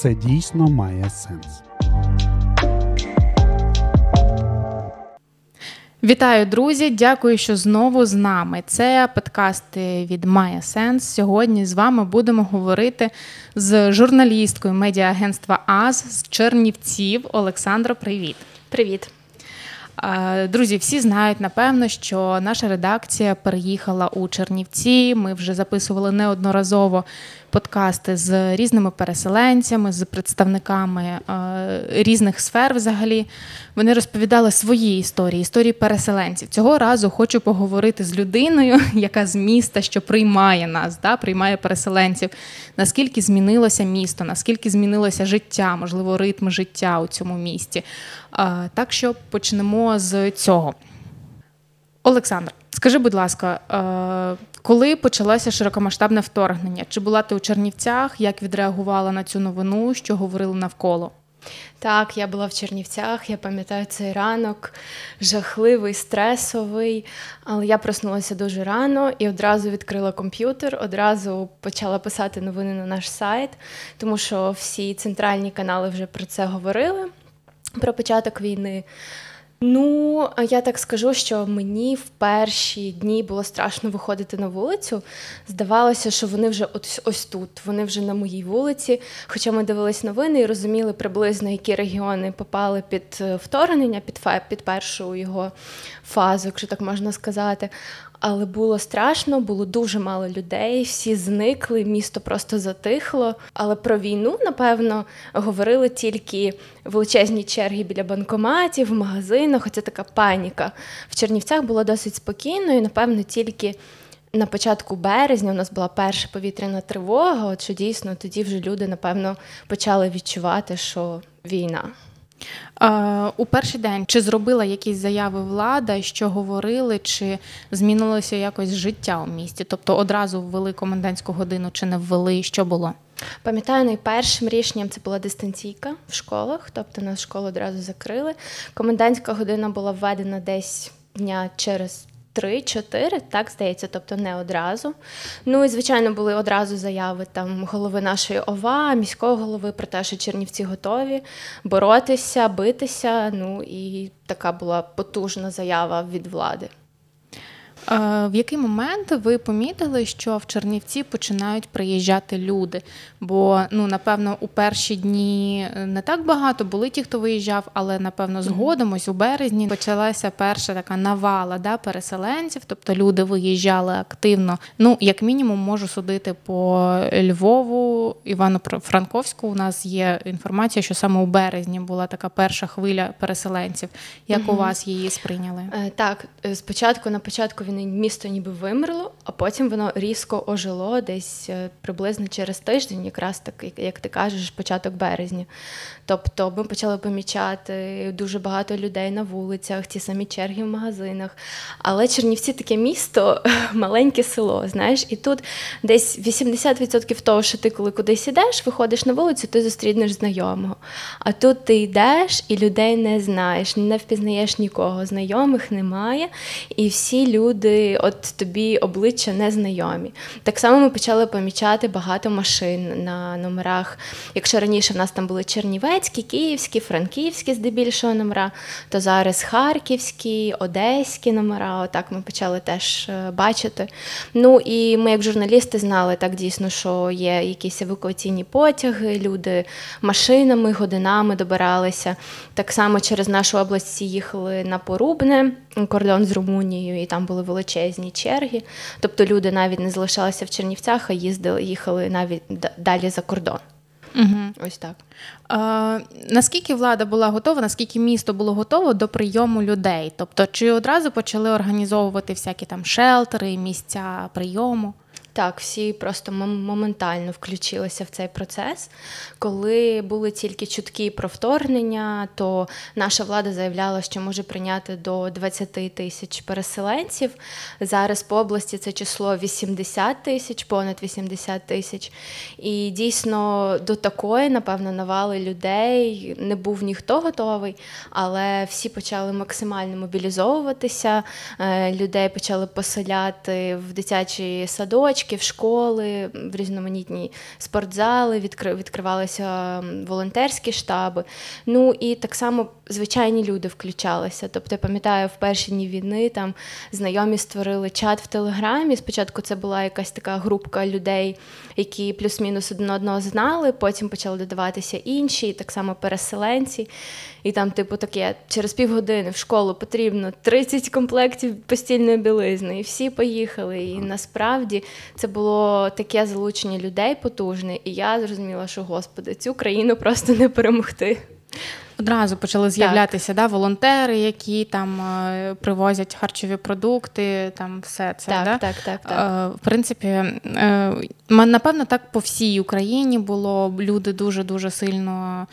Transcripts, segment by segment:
це дійсно має сенс. Вітаю, друзі! Дякую, що знову з нами. Це подкасти від Має Сенс. Сьогодні з вами будемо говорити з журналісткою медіаагентства АЗ з Чернівців. Олександро, привіт. Привіт. Друзі, всі знають напевно, що наша редакція переїхала у Чернівці. Ми вже записували неодноразово подкасти з різними переселенцями, з представниками е, різних сфер. Взагалі вони розповідали свої історії, історії переселенців. Цього разу хочу поговорити з людиною, яка з міста, що приймає нас, да, приймає переселенців. Наскільки змінилося місто, наскільки змінилося життя, можливо, ритм життя у цьому місті. Так що почнемо з цього. Олександр, скажи, будь ласка, е, коли почалося широкомасштабне вторгнення? Чи була ти у Чернівцях? Як відреагувала на цю новину, що говорили навколо? Так, я була в Чернівцях, я пам'ятаю цей ранок, жахливий, стресовий. Але я проснулася дуже рано і одразу відкрила комп'ютер, одразу почала писати новини на наш сайт, тому що всі центральні канали вже про це говорили, про початок війни. Ну, я так скажу, що мені в перші дні було страшно виходити на вулицю. Здавалося, що вони вже ось ось тут, вони вже на моїй вулиці. Хоча ми дивились новини і розуміли приблизно, які регіони попали під е, вторгнення, під під першу його фазу, якщо так можна сказати. Але було страшно, було дуже мало людей, всі зникли, місто просто затихло. Але про війну, напевно, говорили тільки величезні черги біля банкоматів, в магазинах. Хоча така паніка. В Чернівцях було досить спокійно, і напевно тільки. На початку березня у нас була перша повітряна тривога, от що дійсно тоді вже люди, напевно, почали відчувати, що війна. У перший день чи зробила якісь заяви влада, що говорили, чи змінилося якось життя у місті? Тобто одразу ввели комендантську годину чи не ввели? Що було? Пам'ятаю, найпершим рішенням це була дистанційка в школах, тобто нас школу одразу закрили. Комендантська година була введена десь дня через Три-чотири, так здається, тобто не одразу. Ну і звичайно були одразу заяви там голови нашої ОВА, міського голови про те, що Чернівці готові боротися, битися. Ну і така була потужна заява від влади. В який момент ви помітили, що в Чернівці починають приїжджати люди? Бо ну напевно у перші дні не так багато були ті, хто виїжджав, але напевно згодом ось у березні почалася перша така навала да, переселенців, тобто люди виїжджали активно. Ну, як мінімум, можу судити по Львову, Івано-Франковську. У нас є інформація, що саме у березні була така перша хвиля переселенців. Як угу. у вас її сприйняли? Е, так, е, спочатку на початку війни місто ніби вимерло, а потім воно різко ожило десь е, приблизно через тиждень, якраз так, як ти кажеш, початок березня. Тобто ми почали помічати дуже багато людей на вулицях, ті самі черги в магазинах. Але Чернівці таке місто, маленьке село, знаєш, і тут десь 80% того, що ти коли кудись ідеш, виходиш на вулицю, ти зустрінеш знайомого. А тут ти йдеш і людей не знаєш, не впізнаєш нікого, знайомих немає. І всі люди, от тобі обличчя незнайомі. Так само ми почали помічати багато машин на номерах. Якщо раніше в нас там були Чернівець, Донецькі, Київські, Франківські здебільшого номера, то зараз Харківські, Одеські номера. Отак ми почали теж е, бачити. Ну і ми, як журналісти, знали так дійсно, що є якісь евакуаційні потяги, люди машинами, годинами добиралися. Так само через нашу область їхали на Порубне, кордон з Румунією, і там були величезні черги. Тобто люди навіть не залишалися в Чернівцях, а їздили, їхали навіть далі за кордон. Угу. Ось так. Е, Наскільки влада була готова, наскільки місто було готово до прийому людей? Тобто, чи одразу почали організовувати всякі там шелтери, місця прийому? Так, всі просто моментально включилися в цей процес. Коли були тільки чутки про вторгнення, то наша влада заявляла, що може прийняти до 20 тисяч переселенців. Зараз по області це число 80 тисяч, понад 80 тисяч. І дійсно до такої, напевно, навали людей не був ніхто готовий, але всі почали максимально мобілізовуватися. Е, людей почали поселяти в дитячі садочки садочки, в школи, в різноманітні спортзали, відкри, відкривалися волонтерські штаби. Ну і так само звичайні люди включалися. Тобто, я пам'ятаю, в перші дні війни там знайомі створили чат в Телеграмі. Спочатку це була якась така групка людей, які плюс-мінус один одного знали, потім почали додаватися інші, так само переселенці. І там, типу, таке, через півгодини в школу потрібно 30 комплектів постільної білизни, і всі поїхали. І насправді це було таке залучення людей потужне, і я зрозуміла, що господи, цю країну просто не перемогти. Одразу почали з'являтися да, волонтери, які там е, привозять харчові продукти, там все це. Так, да? так, так, так. Е, в принципі, е, напевно, так по всій Україні було люди дуже дуже сильно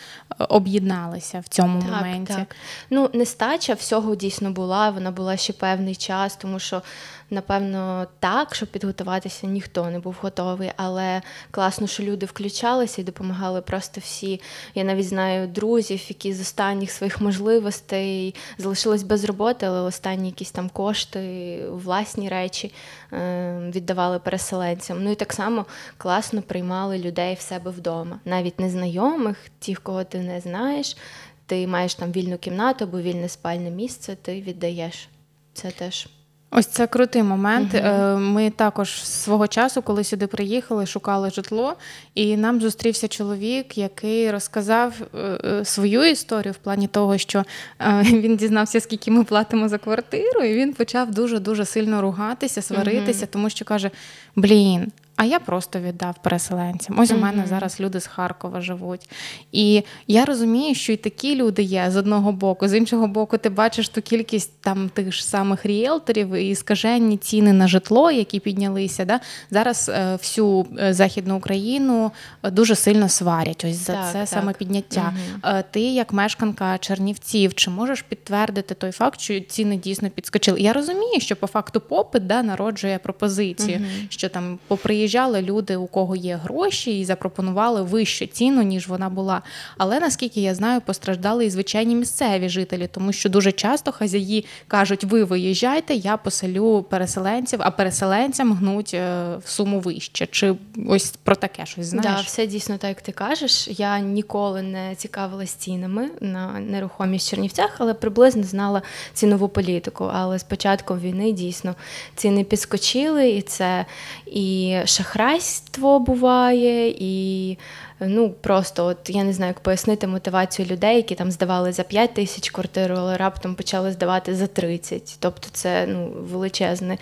об'єдналися в цьому так, моменті. Так. Ну, нестача всього дійсно була, вона була ще певний час, тому що напевно, так, щоб підготуватися, ніхто не був готовий. Але класно, що люди включалися і допомагали просто всі. Я навіть знаю друзів, які з останніх своїх можливостей залишилась без роботи, але останні якісь там кошти, власні речі е, віддавали переселенцям. Ну і так само класно приймали людей в себе вдома, навіть незнайомих, тих, кого ти не знаєш. Ти маєш там вільну кімнату або вільне спальне місце, ти віддаєш. Це теж. Ось це крутий момент. uh Ми також свого часу, коли сюди приїхали, шукали житло, і нам зустрівся чоловік, який розказав е, е, свою історію в плані того, що він дізнався, скільки ми платимо за квартиру, і він почав дуже дуже сильно ругатися, сваритися, uh тому що каже: Блін, а я просто віддав переселенцям. Ось у мене mm-hmm. зараз люди з Харкова живуть. І я розумію, що і такі люди є з одного боку, з іншого боку, ти бачиш ту кількість там тих ж самих ріелторів і скаженні ціни на житло, які піднялися. Да? Зараз е, всю е, Західну Україну е, дуже сильно сварять. Ось за так, це так. саме підняття. Mm-hmm. Ти, як мешканка Чернівців, чи можеш підтвердити той факт, що ціни дійсно підскочили? Я розумію, що по факту попит да, народжує пропозицію, mm-hmm. що там попри приїжджали люди, у кого є гроші, і запропонували вищу ціну, ніж вона була. Але наскільки я знаю, постраждали і звичайні місцеві жителі, тому що дуже часто хазяї кажуть: ви виїжджайте, я поселю переселенців, а переселенцям гнуть е, в суму вище. Чи ось про таке щось знаєш? Да, все дійсно так, як ти кажеш. Я ніколи не цікавилась цінами на нерухомість в Чернівцях, але приблизно знала цінову політику. Але з початком війни дійсно ціни підскочили, і це і шахрайство буває, і ну просто от я не знаю, як пояснити мотивацію людей, які там здавали за 5 тисяч квартиру, але раптом почали здавати за 30. Тобто це ну, величезне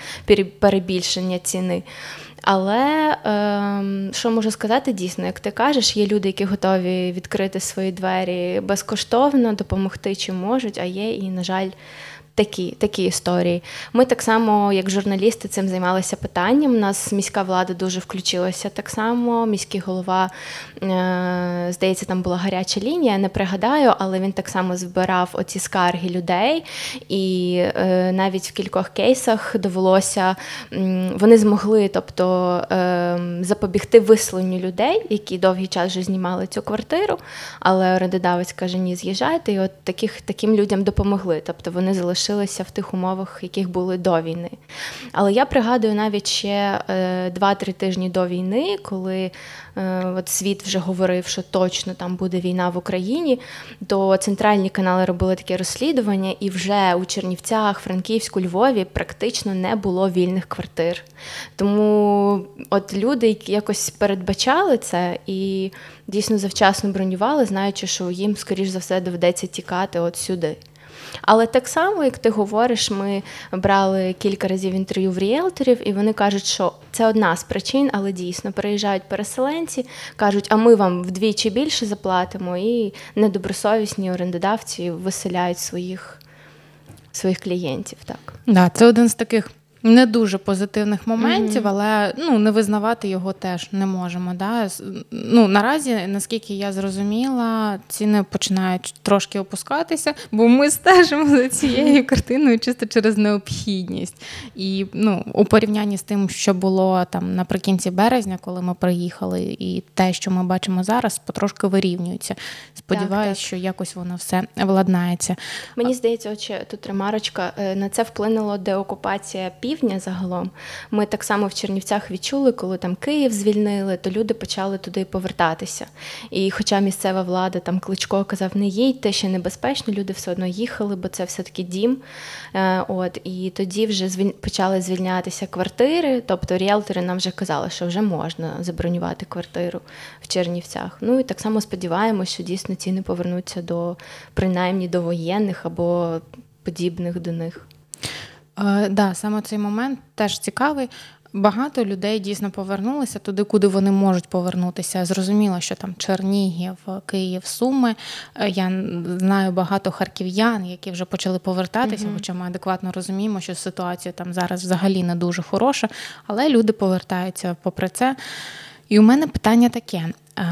перебільшення ціни. Але е, що можу сказати, дійсно, як ти кажеш, є люди, які готові відкрити свої двері безкоштовно, допомогти чи можуть, а є і, на жаль, такі такі історії. Ми так само, як журналісти, цим займалися питанням. У нас міська влада дуже включилася так само. Міський голова, е, здається, там була гаряча лінія, не пригадаю, але він так само збирав оці скарги людей, і е, навіть в кількох кейсах довелося вони змогли, тобто е, запобігти виселенню людей, які довгий час вже знімали цю квартиру. Але орендодавець каже: Ні, з'їжджайте, і от таких таким людям допомогли. Тобто вони залишили залишилися в тих умовах, яких були до війни. Але я пригадую навіть ще 2-3 е, тижні до війни, коли е, от світ вже говорив, що точно там буде війна в Україні, то центральні канали робили таке розслідування, і вже у Чернівцях, Франківську, Львові практично не було вільних квартир. Тому от люди якось передбачали це і дійсно завчасно бронювали, знаючи, що їм, скоріш за все, доведеться тікати от сюди. Але так само, як ти говориш, ми брали кілька разів інтерв'ю в ріелторів, і вони кажуть, що це одна з причин, але дійсно приїжджають переселенці, кажуть, а ми вам вдвічі більше заплатимо, і недобросовісні орендодавці виселяють своїх своїх клієнтів. Так, да, це один з таких не дуже позитивних моментів, mm-hmm. але ну не визнавати його теж не можемо. Да? Ну наразі, наскільки я зрозуміла, ціни починають трошки опускатися, бо ми стежимо за цією картиною чисто через необхідність. І ну, у порівнянні з тим, що було там наприкінці березня, коли ми приїхали, і те, що ми бачимо зараз, потрошки вирівнюється. Сподіваюсь, що якось воно все владнається. Мені здається, от тут ремарочка е, на це вплинуло деокупація пів рівня загалом. Ми так само в Чернівцях відчули, коли там Київ звільнили, то люди почали туди повертатися. І хоча місцева влада там кличко казав, не їдьте, ще небезпечно, люди все одно їхали, бо це все-таки дім. Е, от, І тоді вже почали звільнятися квартири, тобто ріелтори нам вже казали, що вже можна забронювати квартиру в Чернівцях. Ну і так само сподіваємося, що дійсно ціни повернуться до принаймні до воєнних або подібних до них. Е, да, саме цей момент теж цікавий. Багато людей дійсно повернулися туди, куди вони можуть повернутися. Зрозуміло, що там Чернігів, Київ, Суми. Е, я знаю багато харків'ян, які вже почали повертатися, хоча ми адекватно розуміємо, що ситуація там зараз взагалі не дуже хороша, але люди повертаються попри це. І у мене питання таке: е,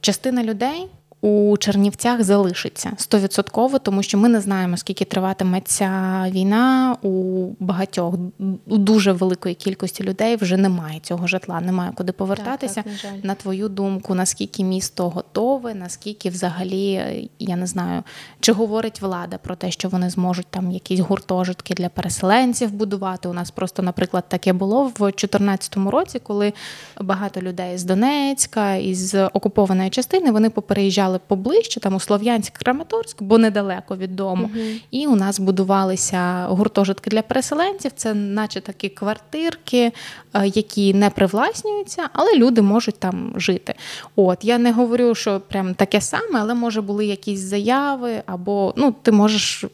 частина людей у Чернівцях залишиться стовідсотково, тому що ми не знаємо, скільки триватиме ця війна. У багатьох у дуже великої кількості людей вже немає цього житла, немає куди повертатися. Так, так, на, на твою думку, наскільки місто готове, наскільки взагалі я не знаю, чи говорить влада про те, що вони зможуть там якісь гуртожитки для переселенців будувати. У нас просто, наприклад, таке було в 2014 році, коли багато людей з Донецька із окупованої частини вони попереїжджали переїжджали поближче, там у Слов'янськ, Краматорськ, бо недалеко від дому. uh І у нас будувалися гуртожитки для переселенців. Це, наче такі квартирки, е, які не привласнюються, але люди можуть там жити. От я не говорю, що прям таке саме, але може були якісь заяви, або ну ти можеш.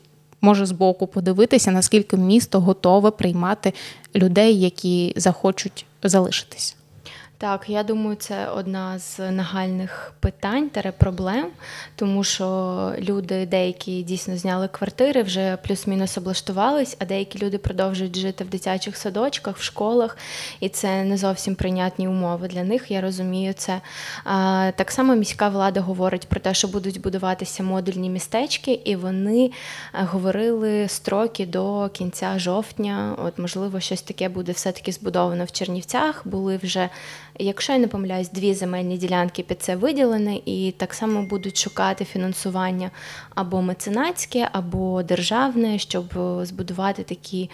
Може збоку подивитися, наскільки місто готове приймати людей, які захочуть залишитись. Так, я думаю, це одна з нагальних питань та проблем, тому що люди деякі дійсно зняли квартири, вже плюс-мінус облаштувались, а деякі люди продовжують жити в дитячих садочках, в школах, і це не зовсім прийнятні умови для них. Я розумію це. Так само міська влада говорить про те, що будуть будуватися модульні містечки, і вони говорили строки до кінця жовтня. От, можливо, щось таке буде все-таки збудовано в Чернівцях. Були вже Якщо я не помиляюсь, дві земельні ділянки під це виділені, і так само будуть шукати фінансування або меценатське, або державне, щоб збудувати такі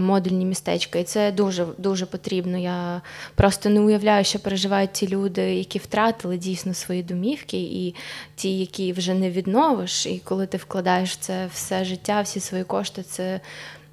модульні містечка. І це дуже дуже потрібно. Я просто не уявляю, що переживають ті люди, які втратили дійсно свої домівки, і ті, які вже не відновиш. І коли ти вкладаєш це все життя, всі свої кошти, це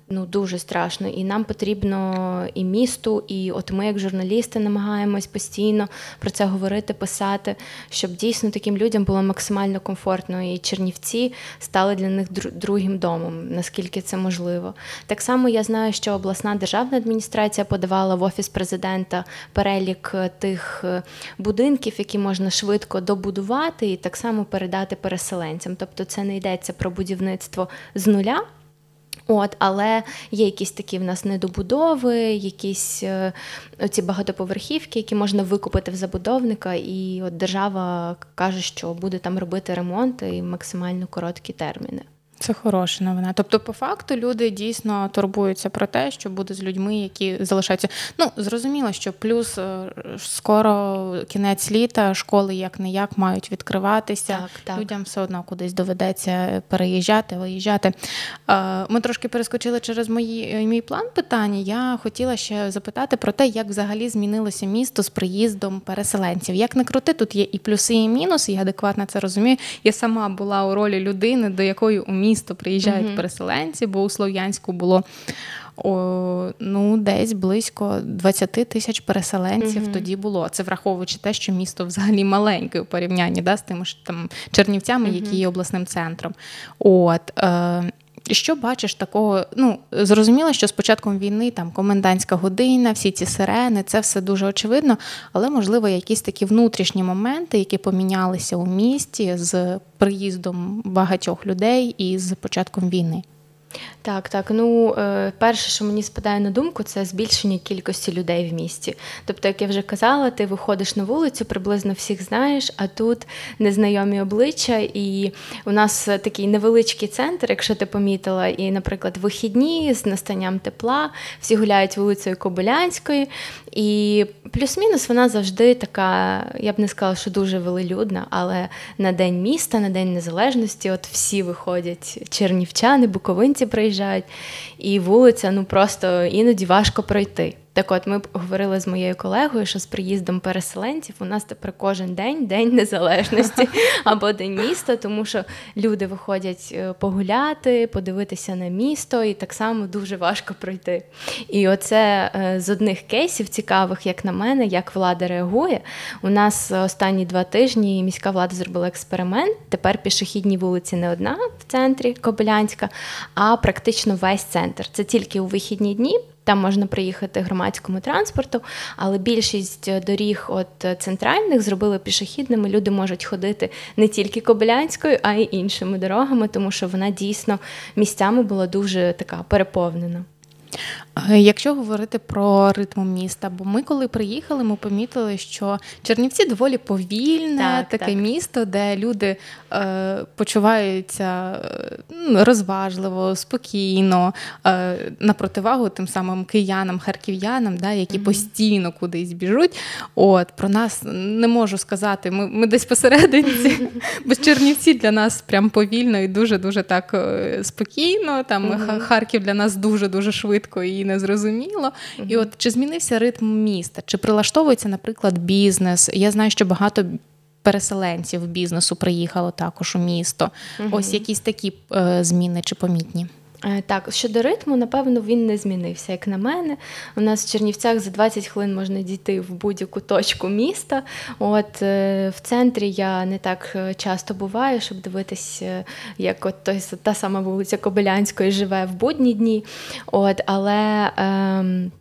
ну дуже страшно. І нам потрібно і місту, і от ми, як журналісти, намагаємось постійно про це говорити, писати, щоб дійсно таким людям було максимально комфортно. І Чернівці стали для них другим домом, наскільки це можливо. Так само я знаю, що обласна державна адміністрація подавала в офіс президента перелік е, тих е, будинків, які можна швидко добудувати, і так само передати переселенцям. Тобто, це не йдеться про будівництво з нуля. От, Але є якісь такі в нас недобудови, якісь е, оці багатоповерхівки, які можна викупити в забудовника, і от держава каже, що буде там робити ремонт і максимально короткі терміни. Це хороша новина. Тобто, по факту, люди дійсно турбуються про те, що буде з людьми, які залишаються. Ну зрозуміло, що плюс е, скоро кінець літа, школи як не як мають відкриватися. Так, так. Людям все одно кудись доведеться переїжджати, виїжджати. Е, ми трошки перескочили через мої мій план питання. Я хотіла ще запитати про те, як взагалі змінилося місто з приїздом переселенців. Як не крути, тут є і плюси, і мінуси. Я адекватно це розумію. Я сама була у ролі людини, до якої у місто приїжджають mm переселенці, бо у Слов'янську було о, ну, десь близько 20 тисяч переселенців mm тоді було. Це враховуючи те, що місто взагалі маленьке у порівнянні да, з тими ж там Чернівцями, які є обласним центром. От, е, що бачиш такого? Ну зрозуміло, що з початком війни там комендантська година, всі ці сирени, це все дуже очевидно, але можливо якісь такі внутрішні моменти, які помінялися у місті з приїздом багатьох людей і з початком війни. Так, так. Ну, е, перше, що мені спадає на думку, це збільшення кількості людей в місті. Тобто, як я вже казала, ти виходиш на вулицю, приблизно всіх знаєш, а тут незнайомі обличчя, і у нас такий невеличкий центр, якщо ти помітила, і, наприклад, вихідні з настанням тепла, всі гуляють вулицею Кобилянської, і плюс-мінус вона завжди така, я б не сказала, що дуже велелюдна, але на день міста, на день незалежності, от всі виходять чернівчани, буковинці приїжджають, і вулиця ну просто іноді важко пройти. Так, от ми говорили з моєю колегою, що з приїздом переселенців у нас тепер кожен день день незалежності або день міста, тому що люди виходять е, погуляти, подивитися на місто, і так само дуже важко пройти. І оце е, з одних кейсів цікавих, як на мене, як влада реагує. У нас останні два тижні міська влада зробила експеримент. Тепер пішохідні вулиці не одна в центрі Кобилянська, а практично весь центр. Це тільки у вихідні дні. Там можна приїхати громадському транспорту, але більшість доріг от центральних зробили пішохідними. Люди можуть ходити не тільки Кобилянською, а й іншими дорогами, тому що вона дійсно місцями була дуже така переповнена. Е, якщо говорити про ритм міста, бо ми, коли приїхали, ми помітили, що Чернівці доволі повільне так, таке так. місто, де люди е, почуваються е, розважливо, спокійно, е, на противагу тим самим киянам, харків'янам, да, які mm-hmm. постійно кудись біжуть. От Про нас не можу сказати, ми ми десь посерединці, бо Чернівці для нас прям повільно і дуже-дуже так е, спокійно. Там. Харків для нас дуже-дуже швидко. І і незрозуміло. uh І от чи змінився ритм міста? Чи прилаштовується, наприклад, бізнес? Я знаю, що багато. Переселенців бізнесу приїхало також у місто. uh Ось якісь такі е, зміни чи помітні. Е, так, щодо ритму, напевно, він не змінився, як на мене. У нас в Чернівцях за 20 хвилин можна дійти в будь-яку точку міста. От е, В центрі я не так е, часто буваю, щоб дивитися, як от той, та сама вулиця Кобилянської живе в будні дні. От, Але. Ем,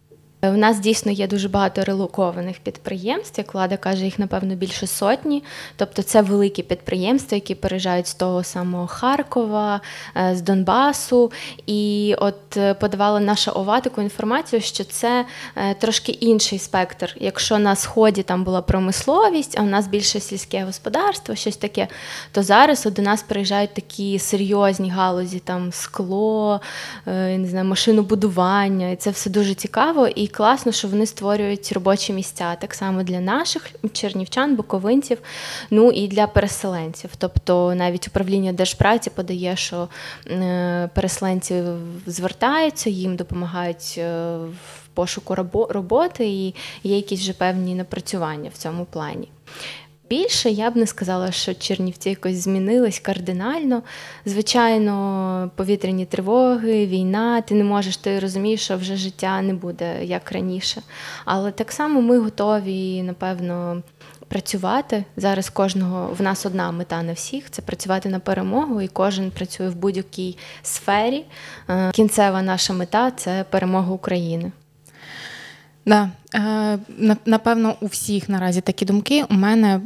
у нас дійсно є дуже багато релокованих підприємств, як влада каже, їх напевно більше сотні. Тобто це великі підприємства, які переїжджають з того самого Харкова, е, з Донбасу. І от е, подавала наша ова таку інформацію, що це е, трошки інший спектр. Якщо на сході там була промисловість, а у нас більше сільське господарство, щось таке, то зараз до нас приїжджають такі серйозні галузі, там скло, не знаю, машинобудування, і це все дуже цікаво. І класно, що вони створюють робочі місця так само для наших чернівчан, буковинців, ну і для переселенців. Тобто навіть управління держпраці подає, що е, переселенці звертаються, їм допомагають е, в пошуку роботи, і є якісь вже певні напрацювання в цьому плані. Більше я б не сказала, що Чернівці якось змінились кардинально. Звичайно, повітряні тривоги, війна, ти не можеш, ти розумієш, що вже життя не буде як раніше. Але так само ми готові, напевно, працювати. Зараз кожного в нас одна мета на всіх це працювати на перемогу, і кожен працює в будь-якій сфері. Е, кінцева наша мета це перемога України. Да. Е, напевно, у всіх наразі такі думки. У мене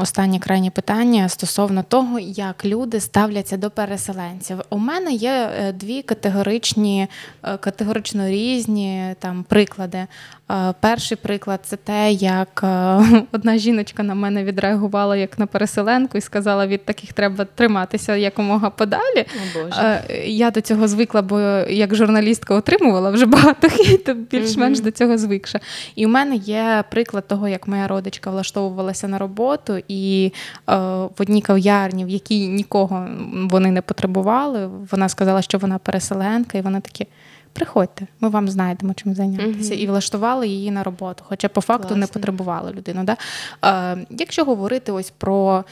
останнє крайнє питання стосовно того, як люди ставляться до переселенців. У мене є е, дві категоричні, е, категорично різні там приклади. Перший приклад це те, як одна жіночка на мене відреагувала як на переселенку і сказала, від таких треба триматися якомога подалі. О, Боже. Я до цього звикла, бо як журналістка отримувала вже багато хейту, більш-менш угу. до цього звикша. І у мене є приклад того, як моя родичка влаштовувалася на роботу, і е, в одній кав'ярні, в якій нікого вони не потребували, вона сказала, що вона переселенка, і вона такі. Приходьте, ми вам знайдемо чим зайнятися, uh-huh. і влаштували її на роботу, хоча по факту Класно. не потребували людину. Да? Е, Якщо говорити ось про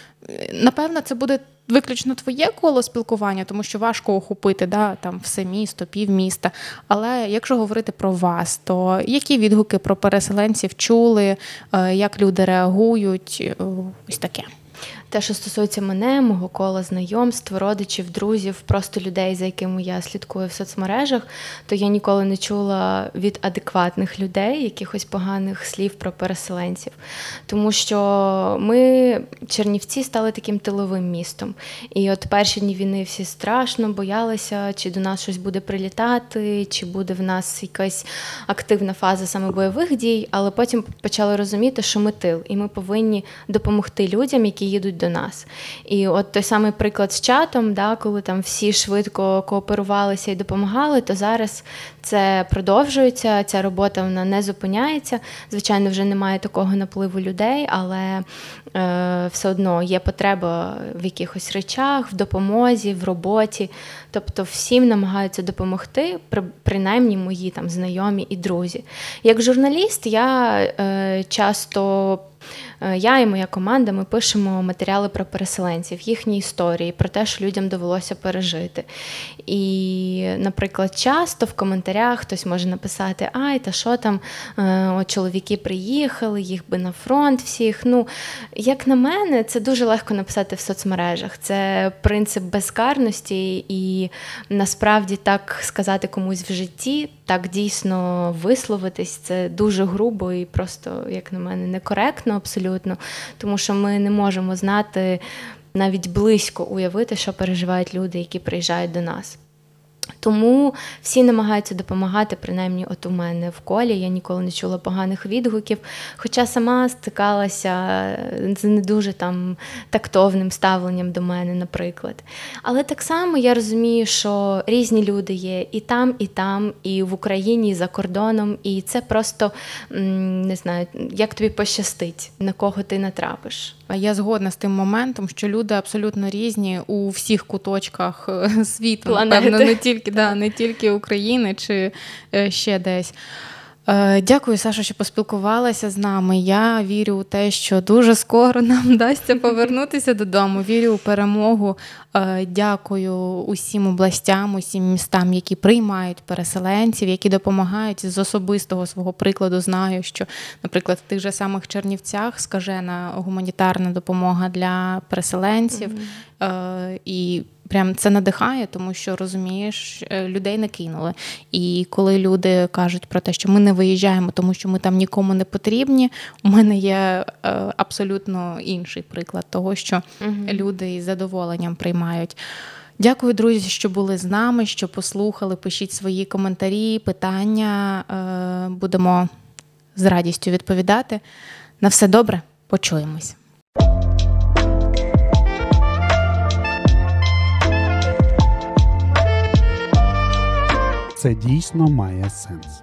напевно, це буде виключно твоє коло спілкування, тому що важко охопити да, там все місто, півміста. Але якщо говорити про вас, то які відгуки про переселенців чули, е, як люди реагують? Ось таке. Те, що стосується мене, мого кола знайомств, родичів, друзів, просто людей, за якими я слідкую в соцмережах, то я ніколи не чула від адекватних людей якихось поганих слів про переселенців. Тому що ми, Чернівці, стали таким тиловим містом. І от перші дні війни всі страшно боялися, чи до нас щось буде прилітати, чи буде в нас якась активна фаза саме бойових дій, але потім почали розуміти, що ми тил, і ми повинні допомогти людям, які їдуть до нас. І от той самий приклад з чатом, да, коли там всі швидко кооперувалися і допомагали, то зараз це продовжується. Ця робота вона не зупиняється. Звичайно, вже немає такого напливу людей, але е, все одно є потреба в якихось речах, в допомозі, в роботі. Тобто всім намагаються допомогти, принаймні мої там знайомі і друзі. Як журналіст, я е, часто я і моя команда ми пишемо матеріали про переселенців, їхні історії, про те, що людям довелося пережити. І, наприклад, часто в коментарях хтось може написати: Ай, та що там, е, от чоловіки приїхали, їх би на фронт всіх. Ну, як на мене, це дуже легко написати в соцмережах. Це принцип безкарності, і насправді так сказати комусь в житті, так дійсно висловитись, це дуже грубо і просто, як на мене, некоректно абсолютно, тому що ми не можемо знати навіть близько уявити, що переживають люди, які приїжджають до нас. Тому всі намагаються допомагати, принаймні, от у мене в колі. Я ніколи не чула поганих відгуків, хоча сама стикалася з не дуже там тактовним ставленням до мене, наприклад. Але так само я розумію, що різні люди є і там, і там, і в Україні, і за кордоном, і це просто не знаю, як тобі пощастить, на кого ти натрапиш. Я згодна з тим моментом, що люди абсолютно різні у всіх куточках е, світу, Планети. напевно, не тільки да, не тільки України чи е, ще десь. Е, дякую, Саша, що поспілкувалася з нами. Я вірю у те, що дуже скоро нам вдасться повернутися додому. Вірю у перемогу. Е, дякую усім областям, усім містам, які приймають переселенців, які допомагають з особистого свого прикладу. Знаю, що, наприклад, в тих же самих Чернівцях скажена гуманітарна допомога для переселенців. Mm-hmm. І прям це надихає, тому що розумієш, е, людей не кинули. І коли люди кажуть про те, що ми не виїжджаємо, тому що ми там нікому не потрібні, у мене є е, абсолютно інший приклад того, що угу. люди із задоволенням приймають. Дякую, друзі, що були з нами, що послухали. Пишіть свої коментарі, питання. Е, будемо з радістю відповідати. На все добре, почуємось. Це дійсно має сенс.